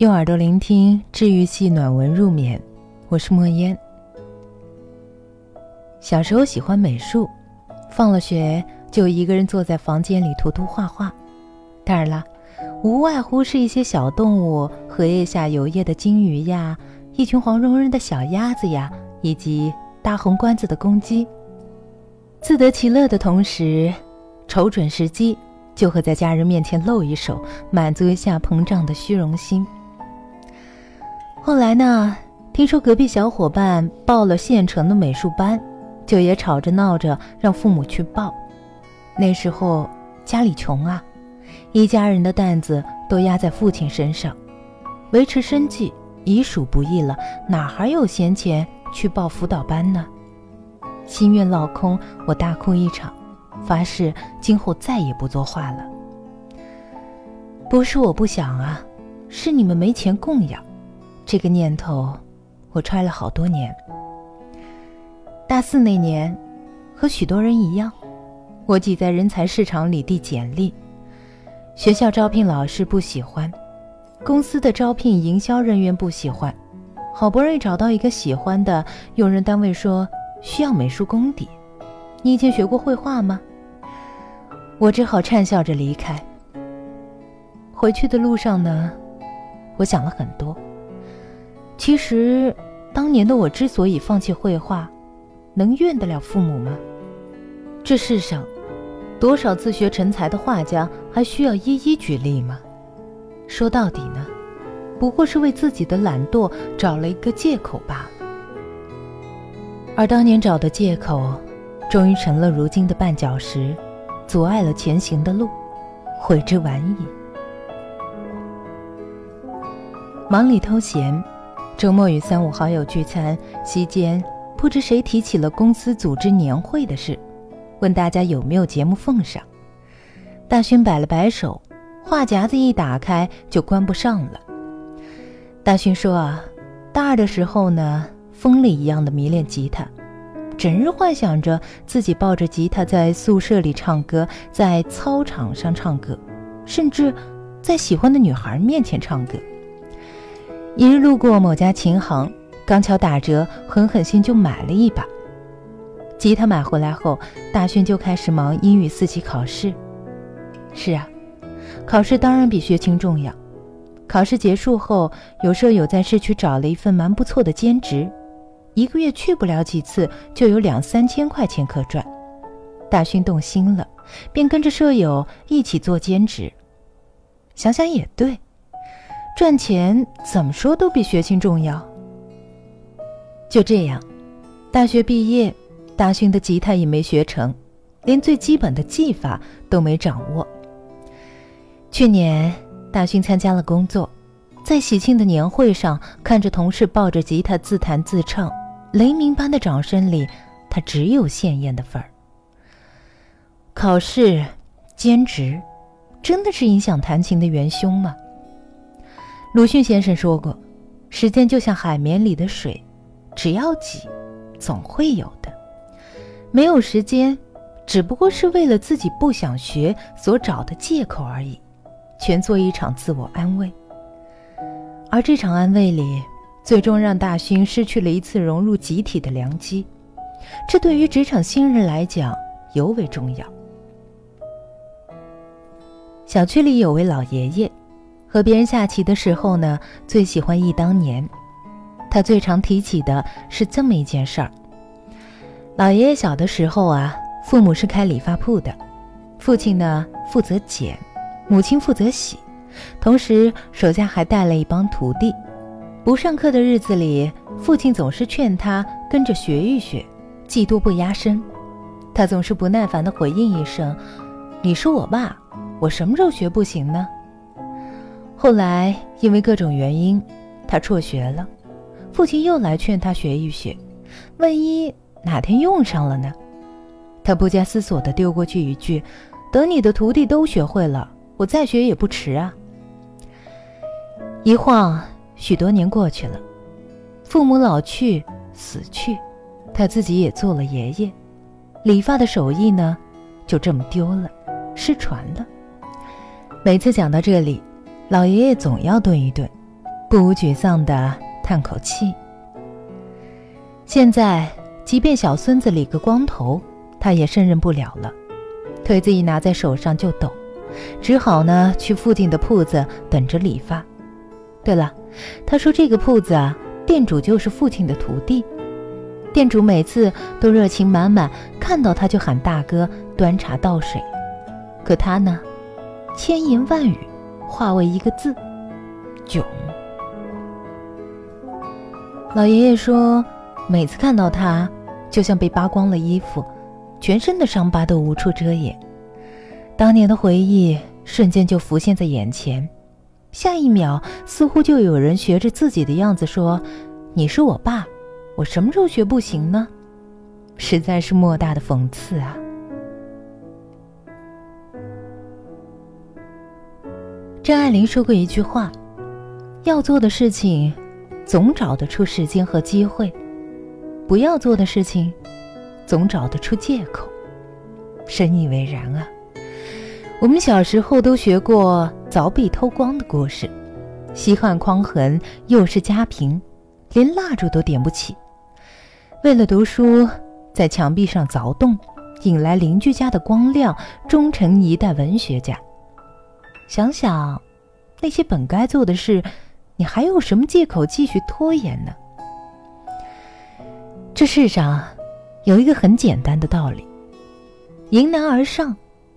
用耳朵聆听治愈系暖文入眠，我是莫烟。小时候喜欢美术，放了学就一个人坐在房间里涂涂画画。当然啦，无外乎是一些小动物，荷叶下游曳的金鱼呀，一群黄茸茸的小鸭子呀，以及大红冠子的公鸡。自得其乐的同时，瞅准时机，就会在家人面前露一手，满足一下膨胀的虚荣心。后来呢，听说隔壁小伙伴报了县城的美术班，就也吵着闹着让父母去报。那时候家里穷啊，一家人的担子都压在父亲身上，维持生计已属不易了，哪还有闲钱去报辅导班呢？心愿落空，我大哭一场，发誓今后再也不作画了。不是我不想啊，是你们没钱供养。这个念头，我揣了好多年。大四那年，和许多人一样，我挤在人才市场里递简历，学校招聘老师不喜欢，公司的招聘营销人员不喜欢，好不容易找到一个喜欢的，用人单位说。需要美术功底，你以前学过绘画吗？我只好讪笑着离开。回去的路上呢，我想了很多。其实，当年的我之所以放弃绘画，能怨得了父母吗？这世上，多少自学成才的画家，还需要一一举例吗？说到底呢，不过是为自己的懒惰找了一个借口罢了。而当年找的借口，终于成了如今的绊脚石，阻碍了前行的路，悔之晚矣。忙里偷闲，周末与三五好友聚餐，席间不知谁提起了公司组织年会的事，问大家有没有节目奉上。大勋摆了摆手，话匣子一打开就关不上了。大勋说：“啊，大二的时候呢。”疯了一样的迷恋吉他，整日幻想着自己抱着吉他在宿舍里唱歌，在操场上唱歌，甚至在喜欢的女孩面前唱歌。一日路过某家琴行，刚巧打折，狠狠心就买了一把。吉他买回来后，大勋就开始忙英语四级考试。是啊，考试当然比学琴重要。考试结束后，有舍友在市区找了一份蛮不错的兼职。一个月去不了几次，就有两三千块钱可赚。大勋动心了，便跟着舍友一起做兼职。想想也对，赚钱怎么说都比学琴重要。就这样，大学毕业，大勋的吉他也没学成，连最基本的技法都没掌握。去年，大勋参加了工作，在喜庆的年会上，看着同事抱着吉他自弹自唱。雷鸣般的掌声里，他只有鲜艳的份儿。考试、兼职，真的是影响弹琴的元凶吗？鲁迅先生说过：“时间就像海绵里的水，只要挤，总会有的。没有时间，只不过是为了自己不想学所找的借口而已，全做一场自我安慰。而这场安慰里……”最终让大勋失去了一次融入集体的良机，这对于职场新人来讲尤为重要。小区里有位老爷爷，和别人下棋的时候呢，最喜欢忆当年。他最常提起的是这么一件事儿：老爷爷小的时候啊，父母是开理发铺的，父亲呢负责剪，母亲负责洗，同时手下还带了一帮徒弟。不上课的日子里，父亲总是劝他跟着学一学，技多不压身。他总是不耐烦地回应一声：“你是我爸，我什么时候学不行呢？”后来因为各种原因，他辍学了。父亲又来劝他学一学，万一哪天用上了呢？他不加思索地丢过去一句：“等你的徒弟都学会了，我再学也不迟啊。”一晃。许多年过去了，父母老去死去，他自己也做了爷爷，理发的手艺呢，就这么丢了，失传了。每次讲到这里，老爷爷总要顿一顿，不无沮丧的叹口气。现在，即便小孙子理个光头，他也胜任不了了，腿子一拿在手上就抖，只好呢去附近的铺子等着理发。对了，他说这个铺子啊，店主就是父亲的徒弟。店主每次都热情满满，看到他就喊大哥，端茶倒水。可他呢，千言万语化为一个字：囧。老爷爷说，每次看到他，就像被扒光了衣服，全身的伤疤都无处遮掩。当年的回忆瞬间就浮现在眼前，下一秒似乎就有人学着自己的样子说：“你是我爸。”我什么时候学不行呢？实在是莫大的讽刺啊！张爱玲说过一句话：“要做的事情，总找得出时间和机会；不要做的事情，总找得出借口。”深以为然啊！我们小时候都学过凿壁偷光的故事，西汉匡衡又是家贫，连蜡烛都点不起。为了读书，在墙壁上凿洞，引来邻居家的光亮，终成一代文学家。想想那些本该做的事，你还有什么借口继续拖延呢？这世上有一个很简单的道理：迎难而上，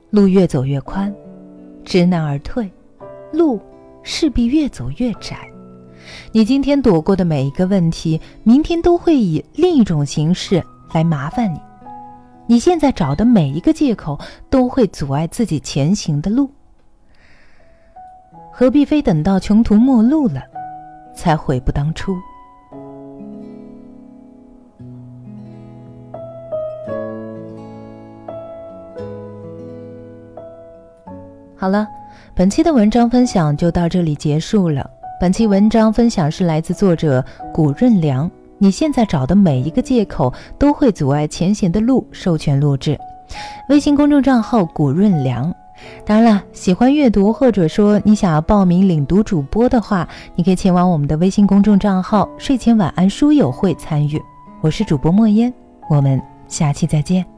路越走越宽；知难而退，路势必越走越窄。你今天躲过的每一个问题，明天都会以另一种形式来麻烦你。你现在找的每一个借口，都会阻碍自己前行的路。何必非等到穷途末路了，才悔不当初？好了，本期的文章分享就到这里结束了。本期文章分享是来自作者古润良。你现在找的每一个借口都会阻碍前行的路。授权录制，微信公众账号古润良。当然了，喜欢阅读或者说你想要报名领读主播的话，你可以前往我们的微信公众账号“睡前晚安书友会”参与。我是主播莫烟，我们下期再见。